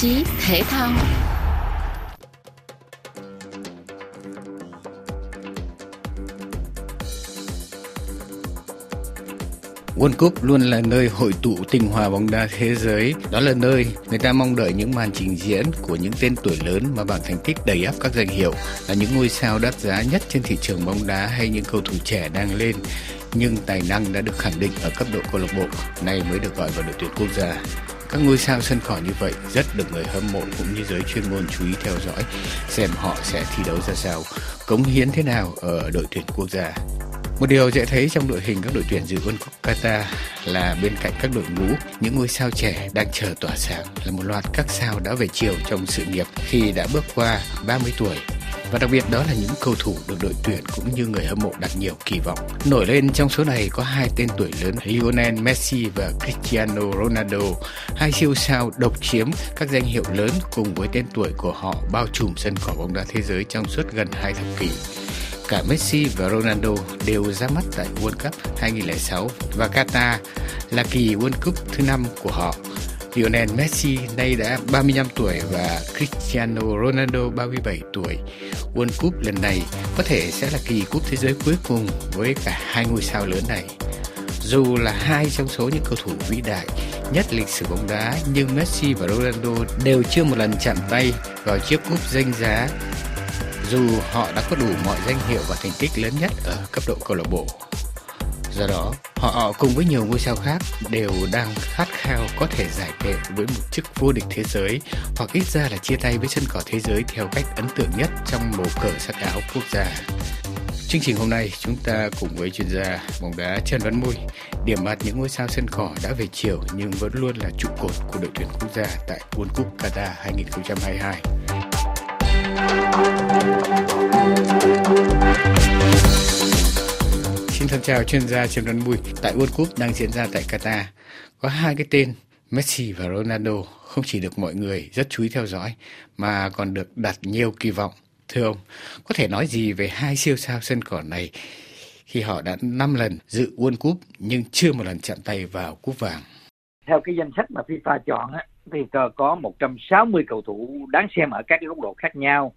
chí thể thao World Cup luôn là nơi hội tụ tinh hoa bóng đá thế giới. Đó là nơi người ta mong đợi những màn trình diễn của những tên tuổi lớn mà bằng thành tích đầy ắp các danh hiệu là những ngôi sao đắt giá nhất trên thị trường bóng đá hay những cầu thủ trẻ đang lên nhưng tài năng đã được khẳng định ở cấp độ câu lạc bộ, nay mới được gọi vào đội tuyển quốc gia. Các ngôi sao sân cỏ như vậy rất được người hâm mộ cũng như giới chuyên môn chú ý theo dõi xem họ sẽ thi đấu ra sao, cống hiến thế nào ở đội tuyển quốc gia. Một điều dễ thấy trong đội hình các đội tuyển dự World Cup Qatar là bên cạnh các đội ngũ, những ngôi sao trẻ đang chờ tỏa sáng là một loạt các sao đã về chiều trong sự nghiệp khi đã bước qua 30 tuổi và đặc biệt đó là những cầu thủ được đội tuyển cũng như người hâm mộ đặt nhiều kỳ vọng. Nổi lên trong số này có hai tên tuổi lớn Lionel Messi và Cristiano Ronaldo, hai siêu sao độc chiếm các danh hiệu lớn cùng với tên tuổi của họ bao trùm sân cỏ bóng đá thế giới trong suốt gần hai thập kỷ. Cả Messi và Ronaldo đều ra mắt tại World Cup 2006 và Qatar là kỳ World Cup thứ năm của họ. Lionel Messi nay đã 35 tuổi và Cristiano Ronaldo 37 tuổi. World Cup lần này có thể sẽ là kỳ cúp thế giới cuối cùng với cả hai ngôi sao lớn này. Dù là hai trong số những cầu thủ vĩ đại nhất lịch sử bóng đá, nhưng Messi và Ronaldo đều chưa một lần chạm tay vào chiếc cúp danh giá dù họ đã có đủ mọi danh hiệu và thành tích lớn nhất ở cấp độ câu lạc bộ. Do đó, họ cùng với nhiều ngôi sao khác đều đang khát khao có thể giải thể với một chức vô địch thế giới, hoặc ít ra là chia tay với sân cỏ thế giới theo cách ấn tượng nhất trong màu cờ sắc áo quốc gia. Chương trình hôm nay chúng ta cùng với chuyên gia bóng đá Trần Văn Mui điểm mặt những ngôi sao sân cỏ đã về chiều nhưng vẫn luôn là trụ cột của đội tuyển quốc gia tại World Cup Qatar 2022. Xin thân chào chuyên gia Trần Văn Bùi. Tại World Cup đang diễn ra tại Qatar, có hai cái tên Messi và Ronaldo không chỉ được mọi người rất chú ý theo dõi mà còn được đặt nhiều kỳ vọng. Thưa ông, có thể nói gì về hai siêu sao sân cỏ này khi họ đã 5 lần dự World Cup nhưng chưa một lần chạm tay vào cúp vàng? Theo cái danh sách mà FIFA chọn á, thì có 160 cầu thủ đáng xem ở các cái góc độ khác nhau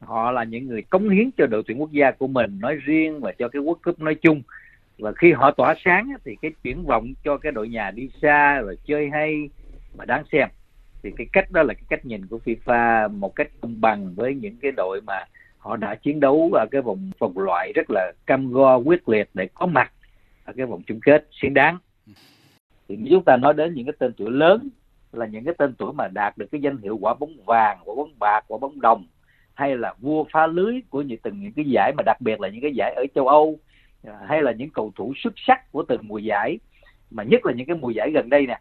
họ là những người cống hiến cho đội tuyển quốc gia của mình nói riêng và cho cái World Cup nói chung. Và khi họ tỏa sáng thì cái triển vọng cho cái đội nhà đi xa và chơi hay và đáng xem. Thì cái cách đó là cái cách nhìn của FIFA, một cách công bằng với những cái đội mà họ đã chiến đấu ở cái vòng vòng loại rất là cam go, quyết liệt để có mặt ở cái vòng chung kết xứng đáng. Thì chúng ta nói đến những cái tên tuổi lớn, là những cái tên tuổi mà đạt được cái danh hiệu quả bóng vàng, quả bóng bạc, quả bóng đồng hay là vua phá lưới của những từng những cái giải mà đặc biệt là những cái giải ở châu Âu à, hay là những cầu thủ xuất sắc của từng mùa giải mà nhất là những cái mùa giải gần đây nè.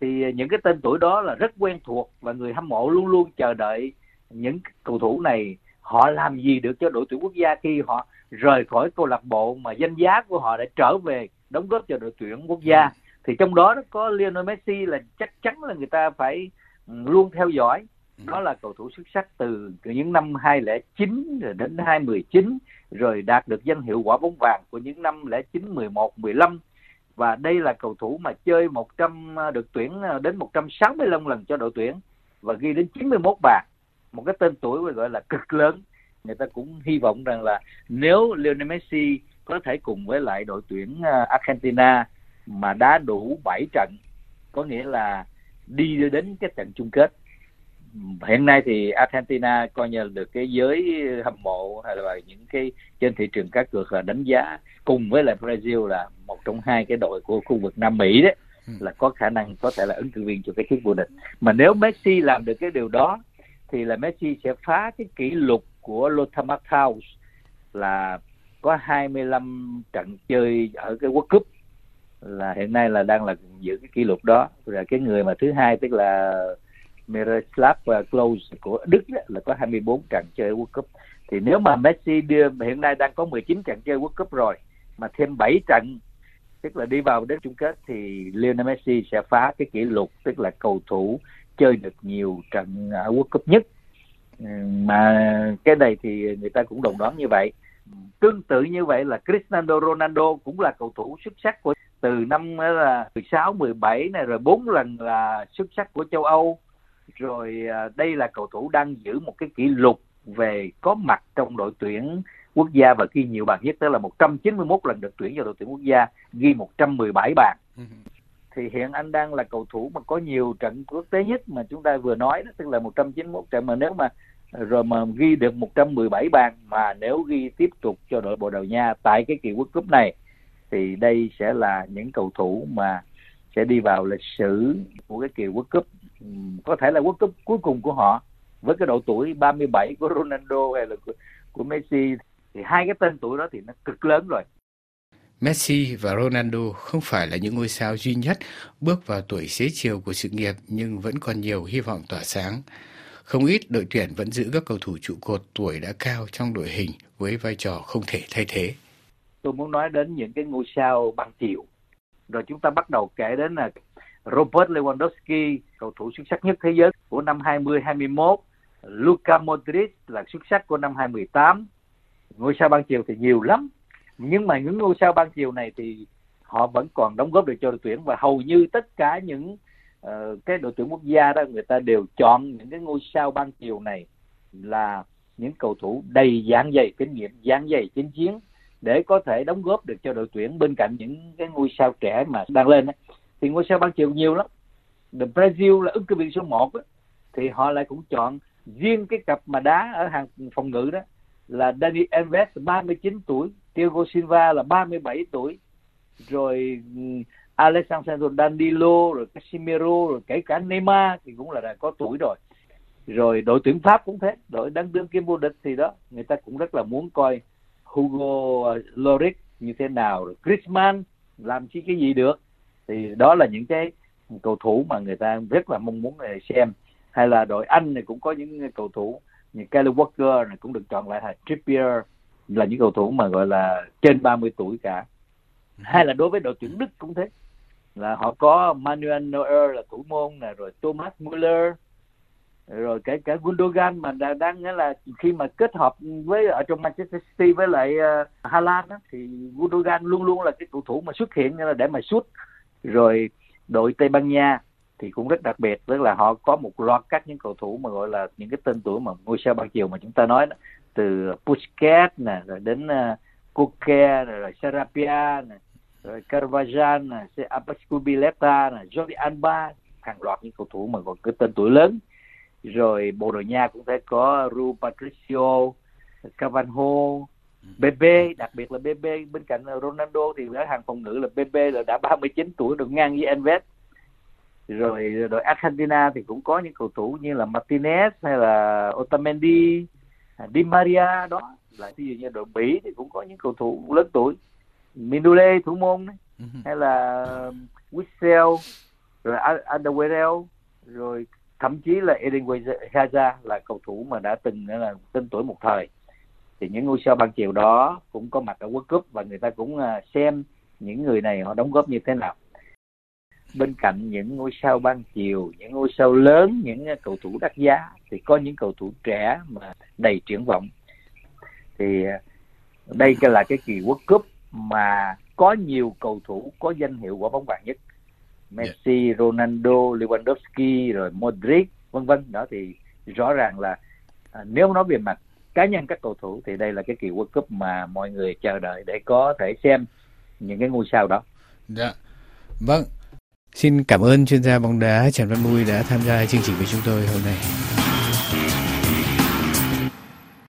Thì những cái tên tuổi đó là rất quen thuộc và người hâm mộ luôn luôn chờ đợi những cầu thủ này họ làm gì được cho đội tuyển quốc gia khi họ rời khỏi câu lạc bộ mà danh giá của họ đã trở về đóng góp cho đội tuyển quốc gia. Thì trong đó có Lionel Messi là chắc chắn là người ta phải ừ, luôn theo dõi đó là cầu thủ xuất sắc từ, từ những năm 2009 rồi đến 2019 rồi đạt được danh hiệu quả bóng vàng của những năm 09, 11, 15 và đây là cầu thủ mà chơi 100 à, được tuyển à, đến 165 lần cho đội tuyển và ghi đến 91 bàn. Một cái tên tuổi gọi là cực lớn. Người ta cũng hy vọng rằng là nếu Lionel Messi có thể cùng với lại đội tuyển à, Argentina mà đá đủ 7 trận có nghĩa là đi đến cái trận chung kết hiện nay thì Argentina coi như được cái giới hâm mộ hay là những cái trên thị trường cá cược là đánh giá cùng với lại Brazil là một trong hai cái đội của khu vực Nam Mỹ đấy ừ. là có khả năng có thể là ứng cử viên cho cái chức vô địch. Mà nếu Messi làm được cái điều đó thì là Messi sẽ phá cái kỷ lục của Lothar Matthaus là có 25 trận chơi ở cái World Cup. Là hiện nay là đang là giữ cái kỷ lục đó. Rồi cái người mà thứ hai tức là Miroslav Klose của Đức đó, là có 24 trận chơi World Cup. Thì nếu mà Messi đưa hiện nay đang có 19 trận chơi World Cup rồi mà thêm 7 trận tức là đi vào đến chung kết thì Lionel Messi sẽ phá cái kỷ lục tức là cầu thủ chơi được nhiều trận ở World Cup nhất. Ừ, mà cái này thì người ta cũng đồng đoán như vậy. Tương tự như vậy là Cristiano Ronaldo cũng là cầu thủ xuất sắc của từ năm là 16, 17 này rồi bốn lần là xuất sắc của châu Âu rồi à, đây là cầu thủ đang giữ một cái kỷ lục về có mặt trong đội tuyển quốc gia và ghi nhiều bàn nhất tức là 191 lần được tuyển vào đội tuyển quốc gia ghi 117 bàn. Ừ. thì hiện anh đang là cầu thủ mà có nhiều trận quốc tế nhất mà chúng ta vừa nói đó tức là 191 trận. Mà nếu mà rồi mà ghi được 117 bàn mà nếu ghi tiếp tục cho đội Bồ Đào Nha tại cái kỳ World Cup này thì đây sẽ là những cầu thủ mà sẽ đi vào lịch sử của cái kỳ World Cup có thể là World Cup cuối cùng của họ với cái độ tuổi 37 của Ronaldo hay là của, của Messi thì hai cái tên tuổi đó thì nó cực lớn rồi. Messi và Ronaldo không phải là những ngôi sao duy nhất bước vào tuổi xế chiều của sự nghiệp nhưng vẫn còn nhiều hy vọng tỏa sáng. Không ít đội tuyển vẫn giữ các cầu thủ trụ cột tuổi đã cao trong đội hình với vai trò không thể thay thế. Tôi muốn nói đến những cái ngôi sao bằng chiều. Rồi chúng ta bắt đầu kể đến là Robert Lewandowski, cầu thủ xuất sắc nhất thế giới của năm 2021, Luka Modric là xuất sắc của năm 2018. Ngôi sao ban chiều thì nhiều lắm. Nhưng mà những ngôi sao ban chiều này thì họ vẫn còn đóng góp được cho đội tuyển và hầu như tất cả những uh, cái đội tuyển quốc gia đó người ta đều chọn những cái ngôi sao ban chiều này là những cầu thủ đầy dáng dày kinh nghiệm dáng dày chiến chiến để có thể đóng góp được cho đội tuyển bên cạnh những cái ngôi sao trẻ mà đang lên thì ngôi sao ban chiều nhiều lắm the Brazil là ứng cử viên số 1 đó, thì họ lại cũng chọn riêng cái cặp mà đá ở hàng phòng ngự đó là Dani Alves 39 tuổi, Thiago Silva là 37 tuổi, rồi ừ, Alessandro Danilo, rồi Casemiro, rồi kể cả Neymar thì cũng là đã có tuổi rồi. Rồi đội tuyển Pháp cũng thế, đội đang đương kim vô địch thì đó, người ta cũng rất là muốn coi Hugo ờ, Lloris như thế nào, rồi Griezmann làm chi cái gì được. Thì đó là những cái cầu thủ mà người ta rất là mong muốn để xem. Hay là đội Anh này cũng có những cầu thủ như Kyle Walker này cũng được chọn lại là Trippier là những cầu thủ mà gọi là trên 30 tuổi cả. Hay là đối với đội tuyển Đức cũng thế. Là họ có Manuel Neuer là thủ môn này rồi Thomas Müller rồi cái cả Gundogan mà đang nghĩa là khi mà kết hợp với ở trong Manchester City với lại ờ, uh, Hà Lan á, thì Gundogan luôn luôn là cái cầu thủ mà xuất hiện là để mà sút rồi đội Tây Ban Nha thì cũng rất đặc biệt tức là họ có một loạt các những cầu thủ mà gọi là những cái tên tuổi mà ngôi sao ban chiều mà chúng ta nói đó, từ Busquets nè rồi đến uh, Koke rồi Sarabia nè rồi Carvajal nè Abascubileta nè Jordi Alba hàng loạt những cầu thủ mà còn cái tên tuổi lớn. Rồi Bồ Đào Nha cũng sẽ có Ru Patricio Cavanho BB đặc biệt là BB bên cạnh Ronaldo thì ở hàng phòng ngự là BB là đã 39 tuổi được ngang với Alves. Rồi đội Argentina thì cũng có những cầu thủ như là Martinez hay là Otamendi Di Maria đó. Là ví dụ như đội Bỉ thì cũng có những cầu thủ lớn tuổi. Mindule thủ môn đấy uh-huh. hay là Witsel rồi Alderweireld. Rồi thậm chí là Eden Hazard là cầu thủ mà đã từng là tên tuổi một thời thì những ngôi sao ban chiều đó cũng có mặt ở World Cup và người ta cũng à, xem những người này họ đóng góp như thế nào. Bên cạnh những ngôi sao ban chiều những ngôi sao lớn những cầu thủ đắt giá thì có những cầu thủ trẻ mà đầy triển vọng. Thì à, đây là cái kỳ World Cup mà có nhiều cầu thủ có danh hiệu quả bóng vàng nhất. Messi, yeah. Ronaldo, Lewandowski rồi Modric vân vân. Đó thì rõ ràng là à, nếu nói về mặt cá nhân các cầu thủ thì đây là cái kỳ World Cup mà mọi người chờ đợi để có thể xem những cái ngôi sao đó. Dạ. Vâng. Xin cảm ơn chuyên gia bóng đá Trần Văn Mui đã tham gia chương trình của chúng tôi hôm nay.